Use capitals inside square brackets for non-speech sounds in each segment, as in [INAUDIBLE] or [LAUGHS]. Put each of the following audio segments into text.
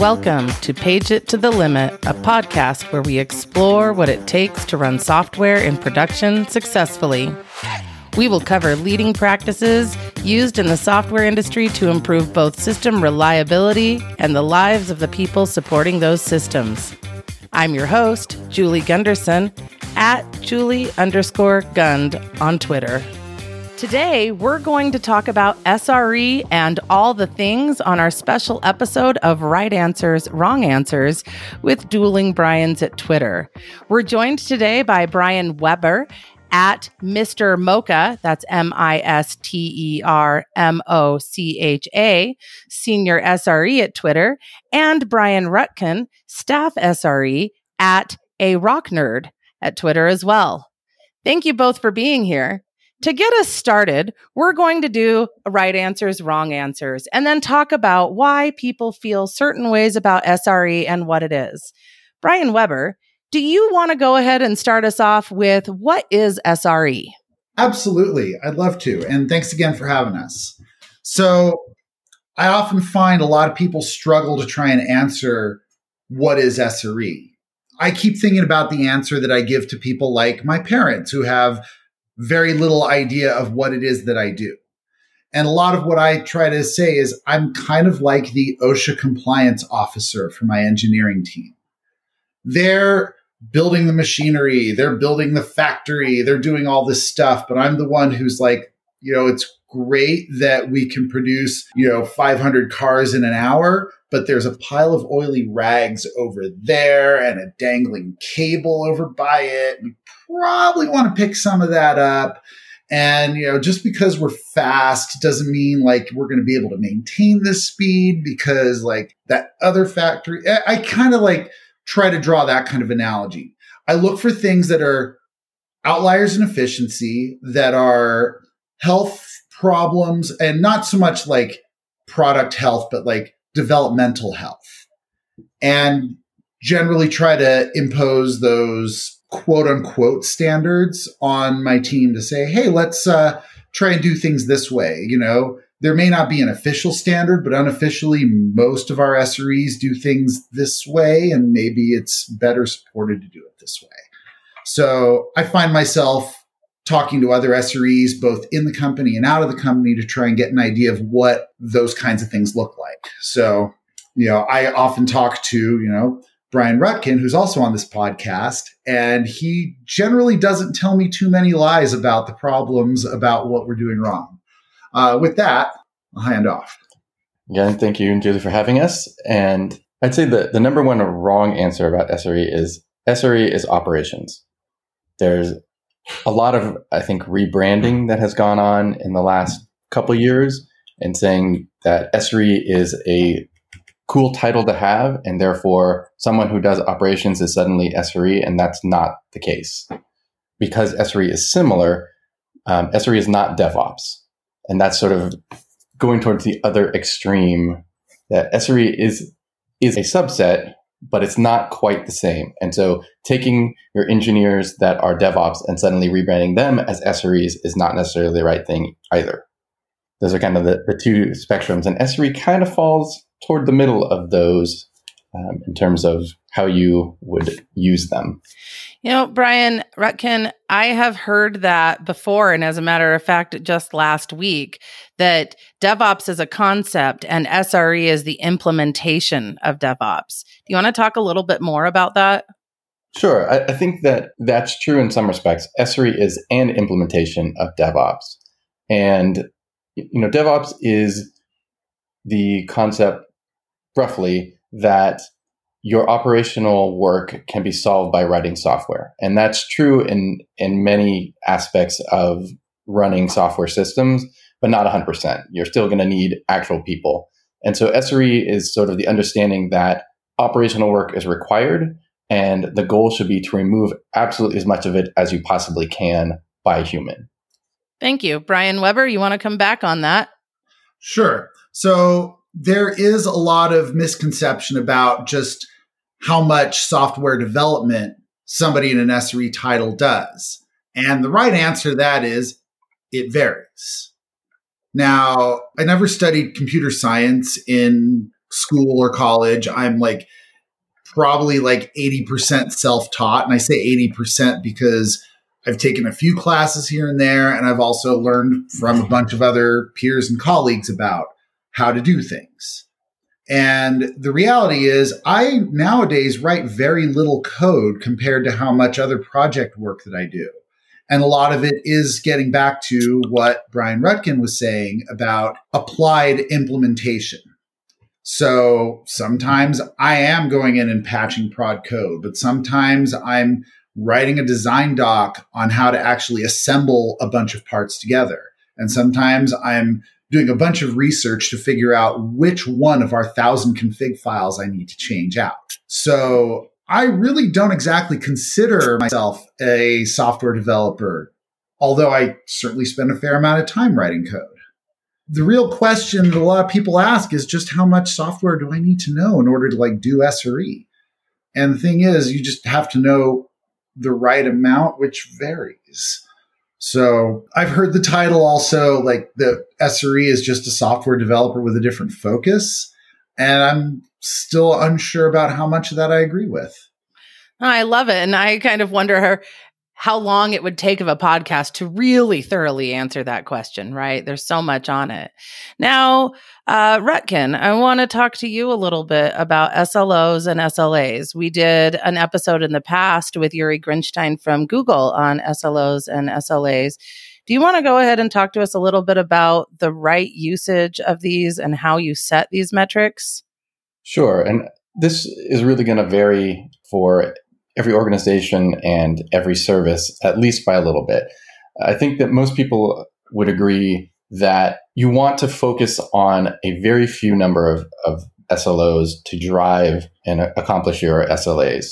Welcome to Page It to the Limit, a podcast where we explore what it takes to run software in production successfully. We will cover leading practices used in the software industry to improve both system reliability and the lives of the people supporting those systems. I'm your host, Julie Gunderson, at Julie underscore Gund on Twitter. Today, we're going to talk about SRE and all the things on our special episode of Right Answers, Wrong Answers with Dueling Brian's at Twitter. We're joined today by Brian Weber at Mr. Mocha, that's M I S T E R M O C H A, senior SRE at Twitter, and Brian Rutkin, staff SRE at A Rock Nerd at Twitter as well. Thank you both for being here. To get us started, we're going to do right answers, wrong answers, and then talk about why people feel certain ways about SRE and what it is. Brian Weber, do you want to go ahead and start us off with what is SRE? Absolutely. I'd love to. And thanks again for having us. So, I often find a lot of people struggle to try and answer what is SRE. I keep thinking about the answer that I give to people like my parents who have very little idea of what it is that I do. And a lot of what I try to say is I'm kind of like the OSHA compliance officer for my engineering team. They're building the machinery, they're building the factory, they're doing all this stuff, but I'm the one who's like, you know, it's great that we can produce, you know, 500 cars in an hour, but there's a pile of oily rags over there and a dangling cable over by it. Probably want to pick some of that up. And, you know, just because we're fast doesn't mean like we're going to be able to maintain this speed because like that other factory, I, I kind of like try to draw that kind of analogy. I look for things that are outliers in efficiency, that are health problems, and not so much like product health, but like developmental health. And generally try to impose those quote unquote standards on my team to say, hey, let's uh, try and do things this way. You know, there may not be an official standard, but unofficially, most of our SREs do things this way, and maybe it's better supported to do it this way. So I find myself talking to other SREs, both in the company and out of the company, to try and get an idea of what those kinds of things look like. So, you know, I often talk to, you know, Brian Rutkin, who's also on this podcast, and he generally doesn't tell me too many lies about the problems about what we're doing wrong. Uh, with that, I'll hand off. Again, thank you, and Julie, for having us. And I'd say the, the number one wrong answer about SRE is SRE is operations. There's a lot of, I think, rebranding that has gone on in the last couple years and saying that SRE is a cool title to have, and therefore someone who does operations is suddenly SRE, and that's not the case. Because SRE is similar, um, SRE is not DevOps. And that's sort of going towards the other extreme that SRE is is a subset, but it's not quite the same. And so taking your engineers that are DevOps and suddenly rebranding them as SREs is not necessarily the right thing either. Those are kind of the, the two spectrums. And SRE kind of falls toward the middle of those um, in terms of how you would use them. You know, Brian Rutkin, I have heard that before. And as a matter of fact, just last week, that DevOps is a concept and SRE is the implementation of DevOps. Do you want to talk a little bit more about that? Sure. I, I think that that's true in some respects. SRE is an implementation of DevOps. And, you know, DevOps is the concept roughly that your operational work can be solved by writing software. And that's true in, in many aspects of running software systems, but not 100%. You're still going to need actual people. And so SRE is sort of the understanding that operational work is required and the goal should be to remove absolutely as much of it as you possibly can by a human. Thank you. Brian Weber, you want to come back on that? Sure. So there is a lot of misconception about just how much software development somebody in an SRE title does. And the right answer to that is it varies. Now, I never studied computer science in school or college. I'm like probably like 80% self taught. And I say 80% because I've taken a few classes here and there, and I've also learned from a bunch of other peers and colleagues about how to do things. And the reality is, I nowadays write very little code compared to how much other project work that I do. And a lot of it is getting back to what Brian Rutkin was saying about applied implementation. So sometimes I am going in and patching prod code, but sometimes I'm writing a design doc on how to actually assemble a bunch of parts together. And sometimes I'm doing a bunch of research to figure out which one of our thousand config files I need to change out. So I really don't exactly consider myself a software developer, although I certainly spend a fair amount of time writing code. The real question that a lot of people ask is just how much software do I need to know in order to like do SRE? And the thing is, you just have to know the right amount, which varies. So I've heard the title also like the SRE is just a software developer with a different focus. And I'm still unsure about how much of that I agree with. Oh, I love it. And I kind of wonder how long it would take of a podcast to really thoroughly answer that question, right? There's so much on it. Now, uh, Rutkin, I want to talk to you a little bit about SLOs and SLAs. We did an episode in the past with Yuri Grinshteyn from Google on SLOs and SLAs. Do you want to go ahead and talk to us a little bit about the right usage of these and how you set these metrics? Sure. And this is really going to vary for every organization and every service, at least by a little bit. I think that most people would agree that you want to focus on a very few number of, of SLOs to drive and accomplish your SLAs.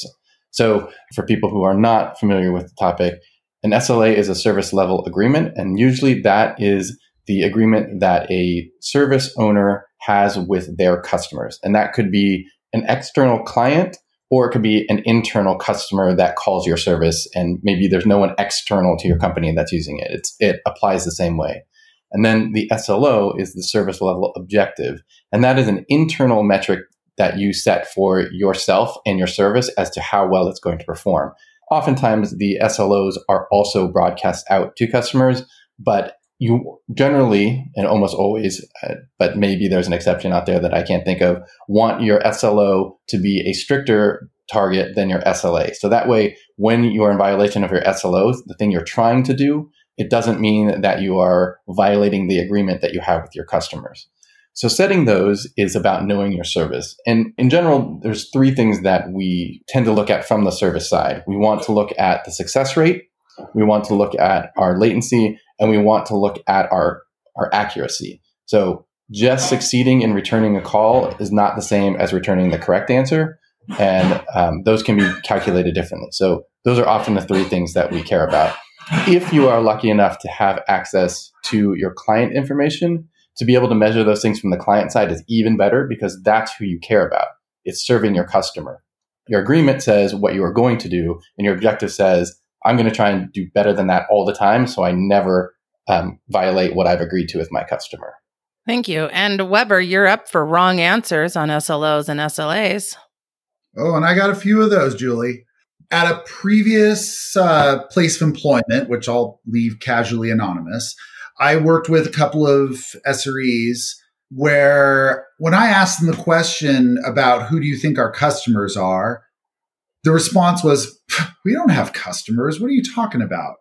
So, for people who are not familiar with the topic, an SLA is a service level agreement, and usually that is the agreement that a service owner has with their customers. And that could be an external client or it could be an internal customer that calls your service and maybe there's no one external to your company that's using it. It's, it applies the same way. And then the SLO is the service level objective. And that is an internal metric that you set for yourself and your service as to how well it's going to perform. Oftentimes, the SLOs are also broadcast out to customers, but you generally and almost always, uh, but maybe there's an exception out there that I can't think of, want your SLO to be a stricter target than your SLA. So that way, when you're in violation of your SLO, the thing you're trying to do, it doesn't mean that you are violating the agreement that you have with your customers. So setting those is about knowing your service. And in general, there's three things that we tend to look at from the service side. We want to look at the success rate, we want to look at our latency, and we want to look at our, our accuracy. So just succeeding in returning a call is not the same as returning the correct answer. And um, those can be calculated differently. So those are often the three things that we care about. If you are lucky enough to have access to your client information, to be able to measure those things from the client side is even better because that's who you care about. It's serving your customer. Your agreement says what you are going to do, and your objective says, I'm going to try and do better than that all the time. So I never um, violate what I've agreed to with my customer. Thank you. And Weber, you're up for wrong answers on SLOs and SLAs. Oh, and I got a few of those, Julie. At a previous uh, place of employment, which I'll leave casually anonymous, I worked with a couple of SREs where when I asked them the question about who do you think our customers are, the response was, We don't have customers. What are you talking about?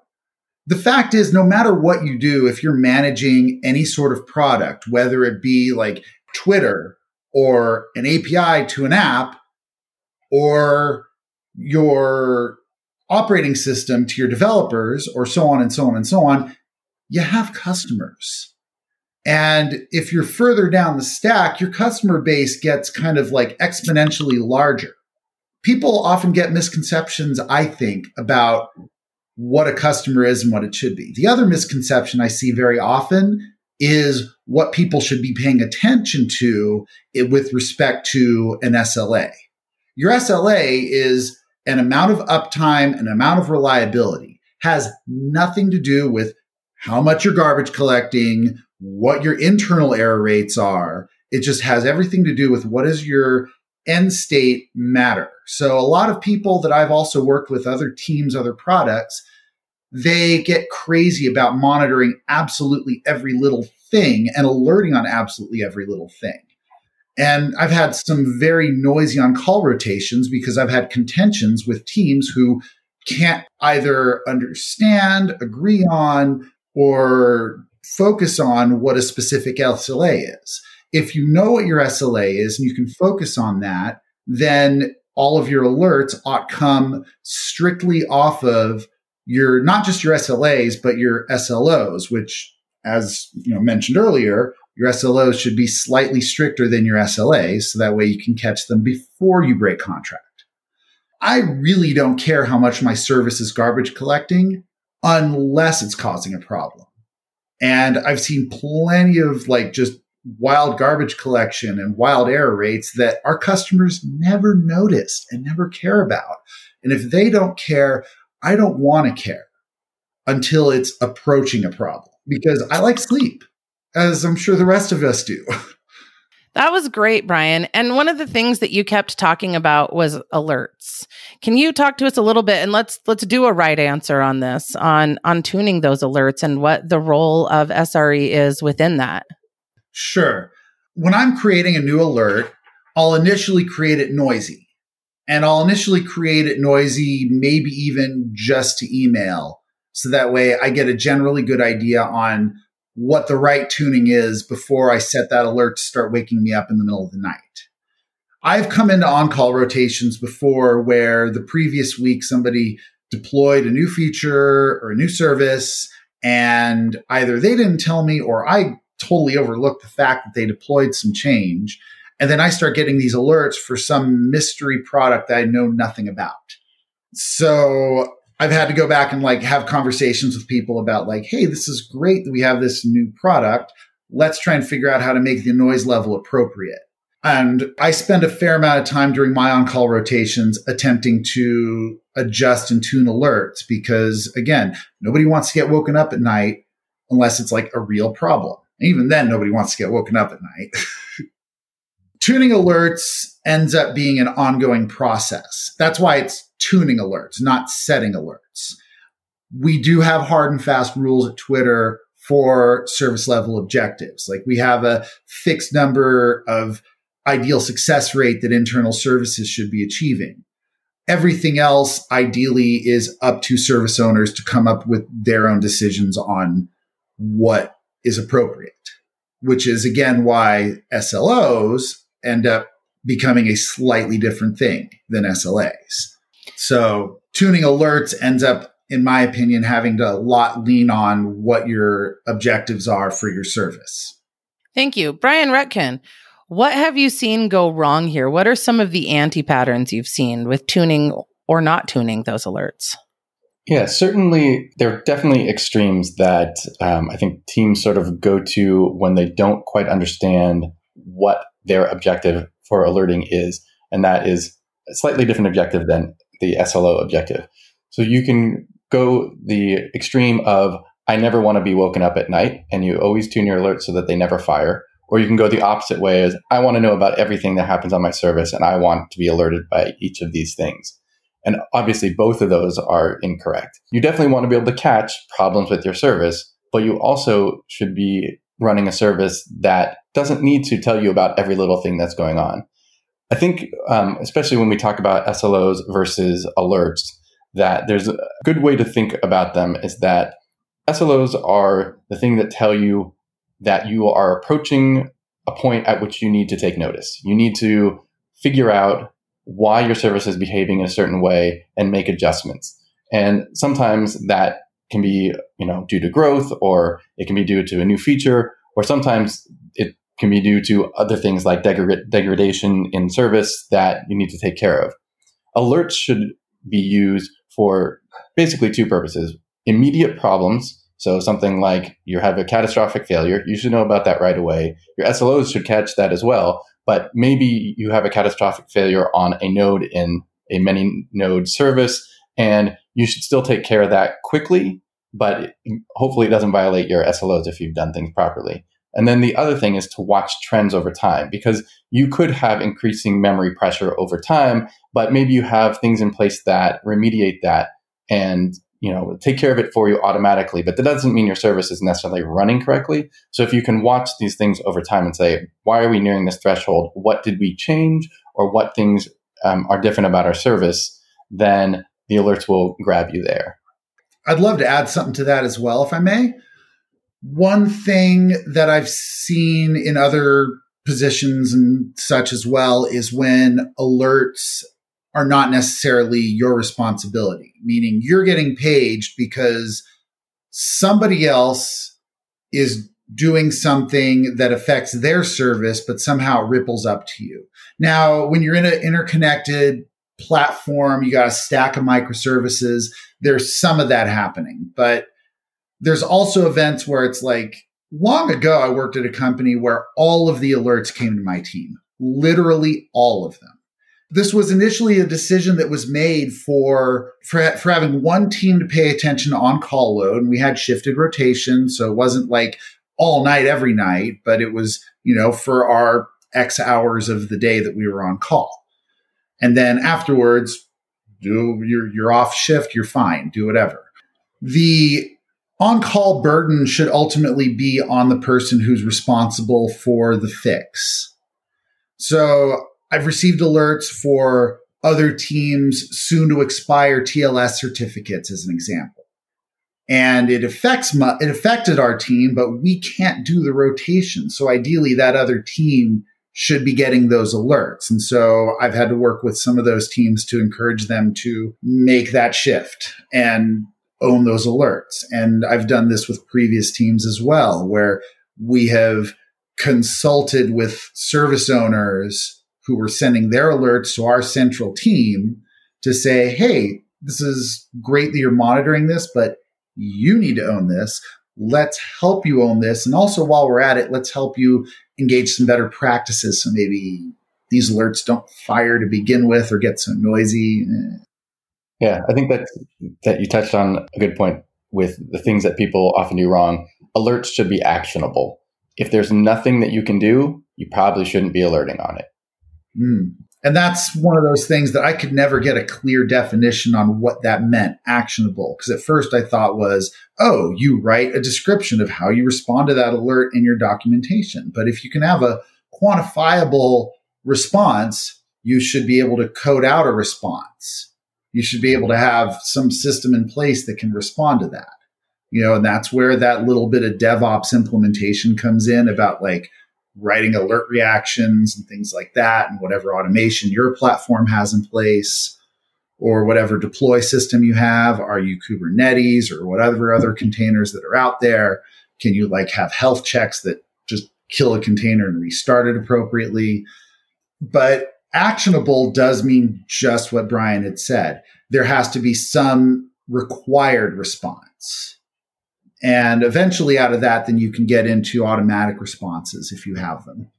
The fact is, no matter what you do, if you're managing any sort of product, whether it be like Twitter or an API to an app or your operating system to your developers or so on and so on and so on, you have customers. And if you're further down the stack, your customer base gets kind of like exponentially larger people often get misconceptions, I think, about what a customer is and what it should be. The other misconception I see very often is what people should be paying attention to with respect to an SLA. Your SLA is an amount of uptime, an amount of reliability, has nothing to do with how much you're garbage collecting, what your internal error rates are. It just has everything to do with what is your end state matter. So a lot of people that I've also worked with, other teams, other products, they get crazy about monitoring absolutely every little thing and alerting on absolutely every little thing. And I've had some very noisy on call rotations because I've had contentions with teams who can't either understand, agree on, or focus on what a specific SLA is. If you know what your SLA is and you can focus on that, then all of your alerts ought come strictly off of your not just your SLAs but your SLOs, which, as you know mentioned earlier, your SLOs should be slightly stricter than your SLAs, so that way you can catch them before you break contract. I really don't care how much my service is garbage collecting unless it's causing a problem. And I've seen plenty of like just wild garbage collection and wild error rates that our customers never notice and never care about. And if they don't care, I don't want to care until it's approaching a problem because I like sleep, as I'm sure the rest of us do. [LAUGHS] That was great, Brian. And one of the things that you kept talking about was alerts. Can you talk to us a little bit and let's let's do a right answer on this on on tuning those alerts and what the role of SRE is within that? Sure. When I'm creating a new alert, I'll initially create it noisy. And I'll initially create it noisy, maybe even just to email. So that way I get a generally good idea on what the right tuning is before I set that alert to start waking me up in the middle of the night. I've come into on call rotations before where the previous week somebody deployed a new feature or a new service, and either they didn't tell me or I totally overlooked the fact that they deployed some change. And then I start getting these alerts for some mystery product that I know nothing about. So I've had to go back and like have conversations with people about like, hey, this is great that we have this new product. Let's try and figure out how to make the noise level appropriate. And I spend a fair amount of time during my on call rotations attempting to adjust and tune alerts because, again, nobody wants to get woken up at night unless it's like a real problem. Even then, nobody wants to get woken up at night. [LAUGHS] Tuning alerts ends up being an ongoing process. That's why it's tuning alerts, not setting alerts. We do have hard and fast rules at Twitter for service level objectives. Like we have a fixed number of ideal success rate that internal services should be achieving. Everything else ideally is up to service owners to come up with their own decisions on what is appropriate, which is again why SLOs end up becoming a slightly different thing than SLAs. So tuning alerts ends up, in my opinion, having to a lot lean on what your objectives are for your service. Thank you. Brian Rutkin, what have you seen go wrong here? What are some of the anti patterns you've seen with tuning or not tuning those alerts? Yeah, certainly there are definitely extremes that um, I think teams sort of go to when they don't quite understand what their objective for alerting is. And that is a slightly different objective than the SLO objective. So you can go the extreme of I never want to be woken up at night, and you always tune your alerts so that they never fire. Or you can go the opposite way as I want to know about everything that happens on my service and I want to be alerted by each of these things. And obviously both of those are incorrect. You definitely want to be able to catch problems with your service, but you also should be running a service that doesn't need to tell you about every little thing that's going on. I think, um, especially when we talk about SLOs versus alerts, that there's a good way to think about them is that SLOs are the thing that tell you that you are approaching a point at which you need to take notice. You need to figure out why your service is behaving in a certain way and make adjustments. And sometimes that can be, you know, due to growth or it can be due to a new feature or sometimes it can be due to other things like degradation in service that you need to take care of. Alerts should be used for basically two purposes immediate problems. So, something like you have a catastrophic failure, you should know about that right away. Your SLOs should catch that as well. But maybe you have a catastrophic failure on a node in a many node service, and you should still take care of that quickly. But hopefully, it doesn't violate your SLOs if you've done things properly. And then the other thing is to watch trends over time because you could have increasing memory pressure over time, but maybe you have things in place that remediate that and you know take care of it for you automatically but that doesn't mean your service is necessarily running correctly. So if you can watch these things over time and say why are we nearing this threshold? What did we change? Or what things um, are different about our service? Then the alerts will grab you there. I'd love to add something to that as well if i may. One thing that I've seen in other positions and such as well is when alerts are not necessarily your responsibility, meaning you're getting paged because somebody else is doing something that affects their service, but somehow it ripples up to you. Now, when you're in an interconnected platform, you got a stack of microservices, there's some of that happening, but there's also events where it's like long ago, I worked at a company where all of the alerts came to my team, literally all of them. This was initially a decision that was made for, for, for having one team to pay attention on call load. And we had shifted rotation. So it wasn't like all night, every night, but it was, you know, for our X hours of the day that we were on call. And then afterwards, do you're, you're off shift, you're fine, do whatever. The on call burden should ultimately be on the person who's responsible for the fix. So I've received alerts for other teams soon to expire TLS certificates as an example. And it affects my, it affected our team, but we can't do the rotation. So ideally that other team should be getting those alerts. And so I've had to work with some of those teams to encourage them to make that shift. And own those alerts. And I've done this with previous teams as well, where we have consulted with service owners who were sending their alerts to our central team to say, Hey, this is great that you're monitoring this, but you need to own this. Let's help you own this. And also while we're at it, let's help you engage some better practices. So maybe these alerts don't fire to begin with or get so noisy. Yeah, I think that that you touched on a good point with the things that people often do wrong. Alerts should be actionable. If there's nothing that you can do, you probably shouldn't be alerting on it. Mm. And that's one of those things that I could never get a clear definition on what that meant, actionable. Because at first I thought was, oh, you write a description of how you respond to that alert in your documentation. But if you can have a quantifiable response, you should be able to code out a response you should be able to have some system in place that can respond to that. You know, and that's where that little bit of DevOps implementation comes in about like writing alert reactions and things like that, and whatever automation your platform has in place, or whatever deploy system you have. Are you Kubernetes or whatever other containers that are out there? Can you like have health checks that just kill a container and restart it appropriately? But actionable does mean just what Brian had said. There has to be some required response. And eventually, out of that, then you can get into automatic responses if you have them.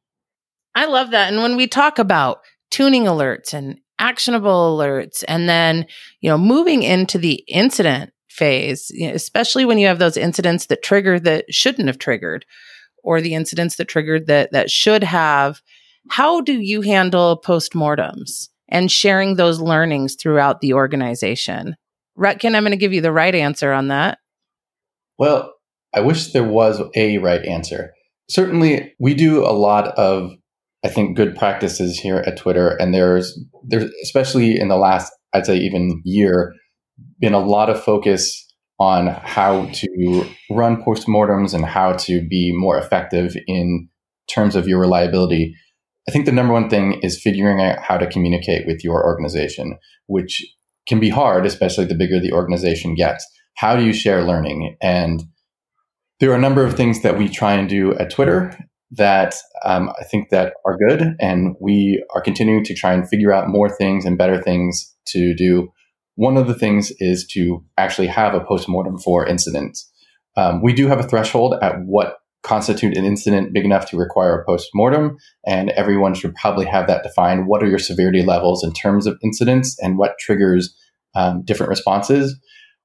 I love that. And when we talk about tuning alerts and actionable alerts, and then, you know, moving into the incident phase, especially when you have those incidents that trigger that shouldn't have triggered, or the incidents that triggered that that should have how do you handle postmortems and sharing those learnings throughout the organization? Rutkin, I'm going to give you the right answer on that. Well, I wish there was a right answer. Certainly, we do a lot of, I think, good practices here at Twitter, and there's there's especially in the last, I'd say, even year, been a lot of focus on how to run postmortems and how to be more effective in terms of your reliability. I think the number one thing is figuring out how to communicate with your organization, which can be hard, especially the bigger the organization gets. How do you share learning? And there are a number of things that we try and do at Twitter that um, I think that are good, and we are continuing to try and figure out more things and better things to do. One of the things is to actually have a postmortem for incidents. Um, we do have a threshold at what constitute an incident big enough to require a post-mortem and everyone should probably have that defined what are your severity levels in terms of incidents and what triggers um, different responses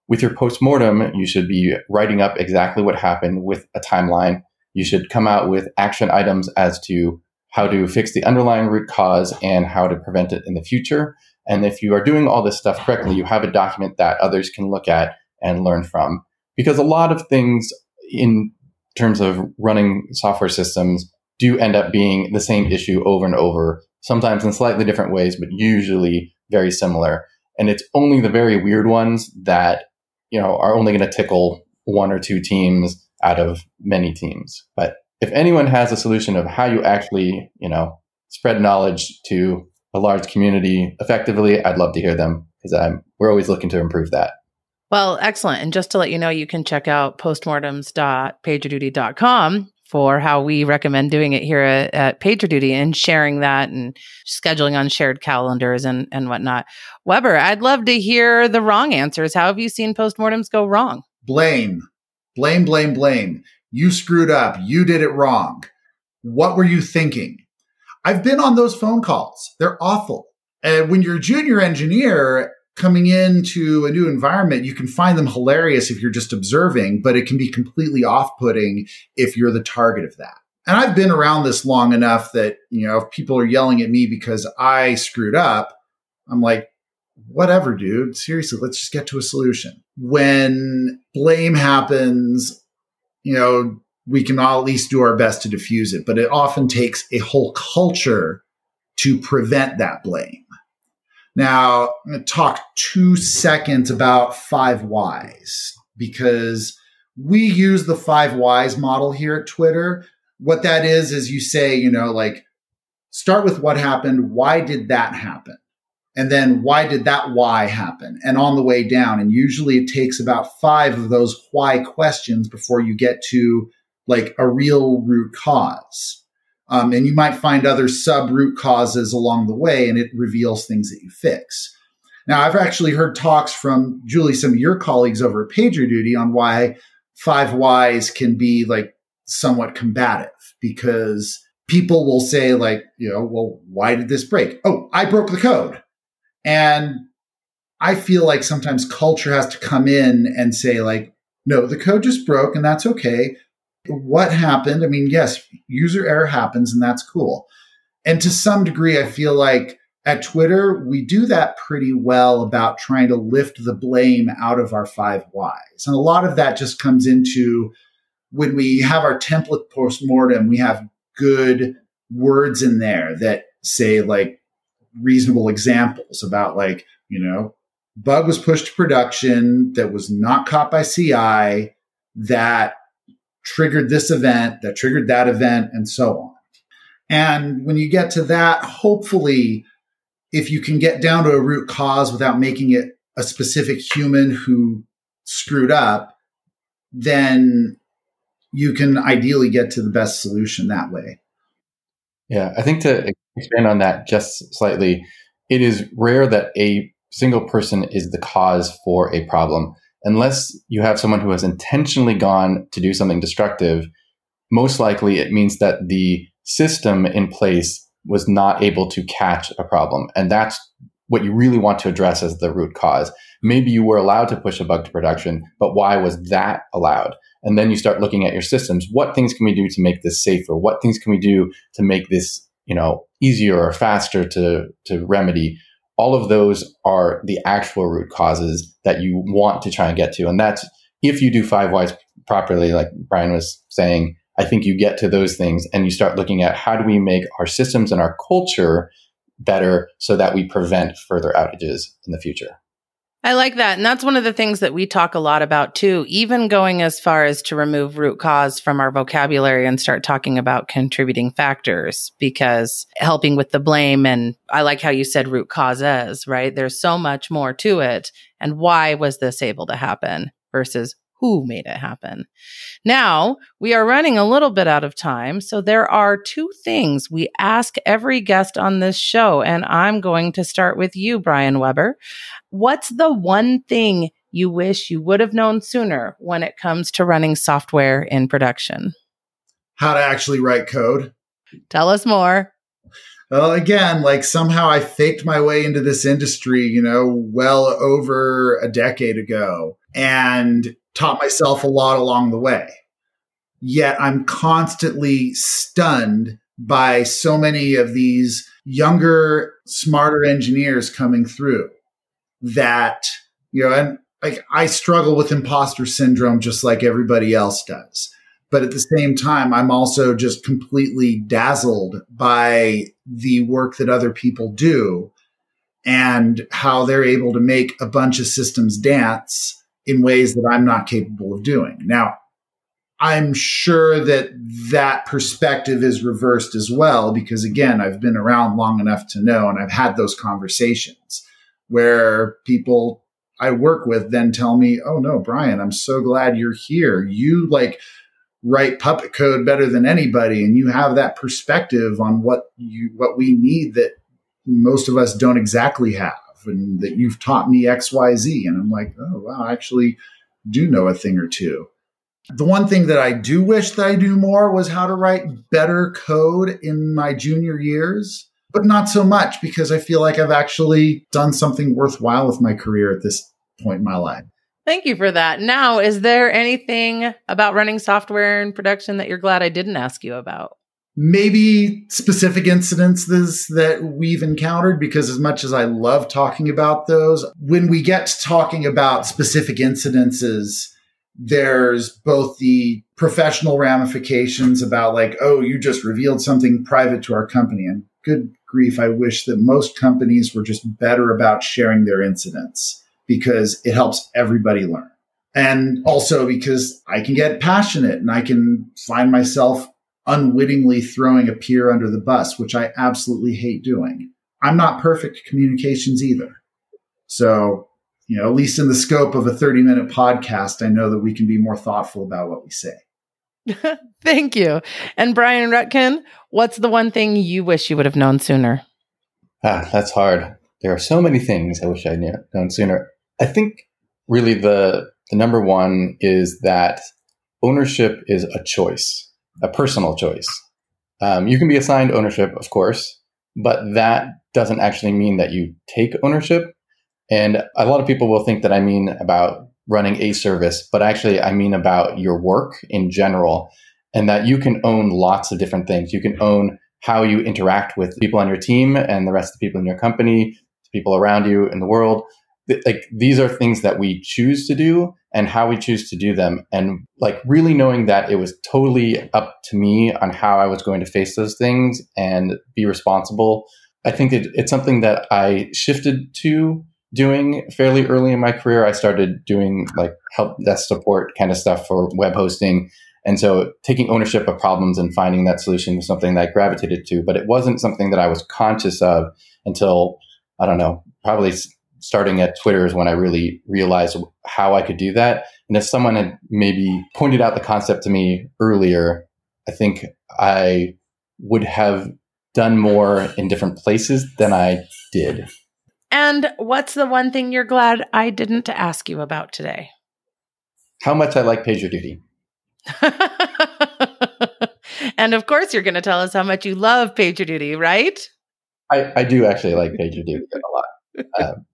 with your post-mortem you should be writing up exactly what happened with a timeline You should come out with action items as to how to fix the underlying root cause and how to prevent it in the future. And if you are doing all this stuff correctly, you have a document that others can look at and learn from. Because a lot of things in terms of running software systems do end up being the same issue over and over, sometimes in slightly different ways, but usually very similar. And it's only the very weird ones that, you know, are only going to tickle one or two teams out of many teams. But if anyone has a solution of how you actually, you know, spread knowledge to a large community effectively, I'd love to hear them because I'm we're always looking to improve that. Well, excellent. And just to let you know, you can check out postmortems.pagerduty.com for how we recommend doing it here at, at PagerDuty and sharing that and scheduling on shared calendars and, and whatnot. Weber, I'd love to hear the wrong answers. How have you seen postmortems go wrong? Blame, blame, blame, blame. You screwed up. You did it wrong. What were you thinking? I've been on those phone calls. They're awful. And when you're a junior engineer coming into a new environment, you can find them hilarious if you're just observing, but it can be completely off putting if you're the target of that. And I've been around this long enough that, you know, if people are yelling at me because I screwed up, I'm like, whatever, dude. Seriously, let's just get to a solution. When blame happens, you know, we can all at least do our best to diffuse it, but it often takes a whole culture to prevent that blame. Now, I'm going to talk two seconds about five whys because we use the five whys model here at Twitter. What that is, is you say, you know, like start with what happened. Why did that happen? And then why did that why happen? And on the way down. And usually it takes about five of those why questions before you get to like a real root cause. Um, and you might find other sub root causes along the way, and it reveals things that you fix. Now, I've actually heard talks from Julie, some of your colleagues over at PagerDuty on why five whys can be like somewhat combative because people will say, like, you know, well, why did this break? Oh, I broke the code. And I feel like sometimes culture has to come in and say, like, no, the code just broke and that's okay what happened. I mean, yes, user error happens and that's cool. And to some degree, I feel like at Twitter, we do that pretty well about trying to lift the blame out of our five whys. And a lot of that just comes into when we have our template postmortem, we have good words in there that say like reasonable examples about like, you know, bug was pushed to production that was not caught by CI that triggered this event, that triggered that event, and so on. And when you get to that, hopefully, if you can get down to a root cause without making it a specific human who screwed up, then you can ideally get to the best solution that way. Yeah, I think to expand on that just slightly, it is rare that a single person is the cause for a problem unless you have someone who has intentionally gone to do something destructive, most likely it means that the system in place was not able to catch a problem. And that's what you really want to address as the root cause. Maybe you were allowed to push a bug to production, but why was that allowed? And then you start looking at your systems. What things can we do to make this safer? What things can we do to make this, you know, easier or faster to, to remedy? All of those are the actual root causes that you want to try and get to. And that's if you do five whys properly, like Brian was saying, I think you get to those things and you start looking at how do we make our systems and our culture better so that we prevent further outages in the future. I like that. And that's one of the things that we talk a lot about too, even going as far as to remove root cause from our vocabulary and start talking about contributing factors because helping with the blame. And I like how you said root causes, right? There's so much more to it. And why was this able to happen versus who made it happen. Now, we are running a little bit out of time. So there are two things we ask every guest on this show. And I'm going to start with you, Brian Weber. What's the one thing you wish you would have known sooner when it comes to running software in production? How to actually write code. Tell us more. Well, again, like somehow I faked my way into this industry, you know, well over a decade ago. And taught myself a lot along the way. Yet I'm constantly stunned by so many of these younger, smarter engineers coming through that, you know, and like I struggle with imposter syndrome just like everybody else does. But at the same time, I'm also just completely dazzled by the work that other people do and how they're able to make a bunch of systems dance in ways that I'm not capable of doing. Now, I'm sure that that perspective is reversed as well, because again, I've been around long enough to know and I've had those conversations where people I work with then tell me, Oh no, Brian, I'm so glad you're here. You like write puppet code better than anybody and you have that perspective on what you, what we need that most of us don't exactly have and that you've taught me XYZ. And I'm like, Oh wow, I actually do know a thing or two. The one thing that I do wish that I do more was how to write better code in my junior years, but not so much because I feel like I've actually done something worthwhile with my career at this point in my life. Thank you for that. Now, is there anything about running software in production that you're glad I didn't ask you about? Maybe specific incidences that we've encountered, because as much as I love talking about those, when we get to talking about specific incidences, there's both the professional ramifications about like, oh, you just revealed something private to our company. And good grief, I wish that most companies were just better about sharing their incidents because it helps everybody learn. And also because I can get passionate and I can find myself unwittingly throwing a peer under the bus, which I absolutely hate doing. I'm not perfect communications either. So you know, at least in the scope of a 30 minute podcast, I know that we can be more thoughtful about what we say. [LAUGHS] Thank you. And Brian Rutkin, what's the one thing you wish you would have known sooner? Ah, that's hard. There are so many things I wish I'd known sooner. I think really the the number one is that ownership is a choice, a personal choice. Um, you can be assigned ownership, of course, but that doesn't actually mean that you take ownership. And a lot of people will think that I mean about running a service, but actually I mean about your work in general and that you can own lots of different things. You can own how you interact with people on your team and the rest of the people in your company, people around you in the world. Like these are things that we choose to do and how we choose to do them. And like really knowing that it was totally up to me on how I was going to face those things and be responsible. I think it, it's something that I shifted to doing fairly early in my career. I started doing like help desk support kind of stuff for web hosting. And so taking ownership of problems and finding that solution was something that I gravitated to, but it wasn't something that I was conscious of until, I don't know, probably starting at Twitter is when I really realized how I could do that. And if someone had maybe pointed out the concept to me earlier, I think I would have done more in different places than I did. And what's the one thing you're glad I didn't ask you about today? How much I like PagerDuty. [LAUGHS] and of course, you're going to tell us how much you love PagerDuty, right? I, I do actually like PagerDuty a lot. Um, [LAUGHS]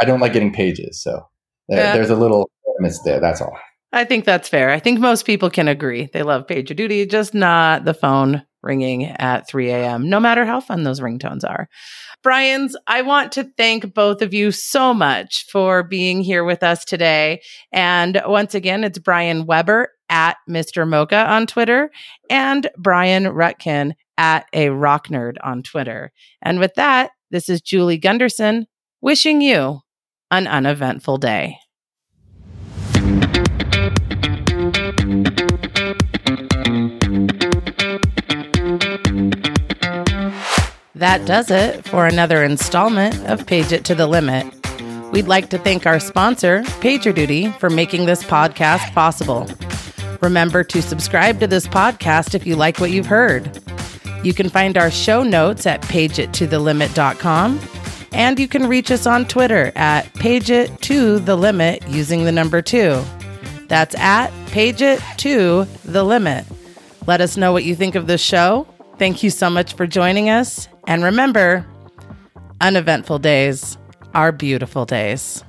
I don't like getting pages, so there, yeah. there's a little miss there. That's all. I think that's fair. I think most people can agree. They love PagerDuty, just not the phone ringing at 3 a.m., no matter how fun those ringtones are. Brian's, I want to thank both of you so much for being here with us today. And once again, it's Brian Weber at Mr. Mocha on Twitter and Brian Rutkin at a rock nerd on Twitter. And with that, this is Julie Gunderson wishing you an uneventful day. That does it for another installment of Page It to the Limit. We'd like to thank our sponsor, PagerDuty, for making this podcast possible. Remember to subscribe to this podcast if you like what you've heard. You can find our show notes at pageittothelimit.com and you can reach us on Twitter at page it to the limit using the number 2. That's at page it to the limit. Let us know what you think of the show. Thank you so much for joining us and remember, uneventful days are beautiful days.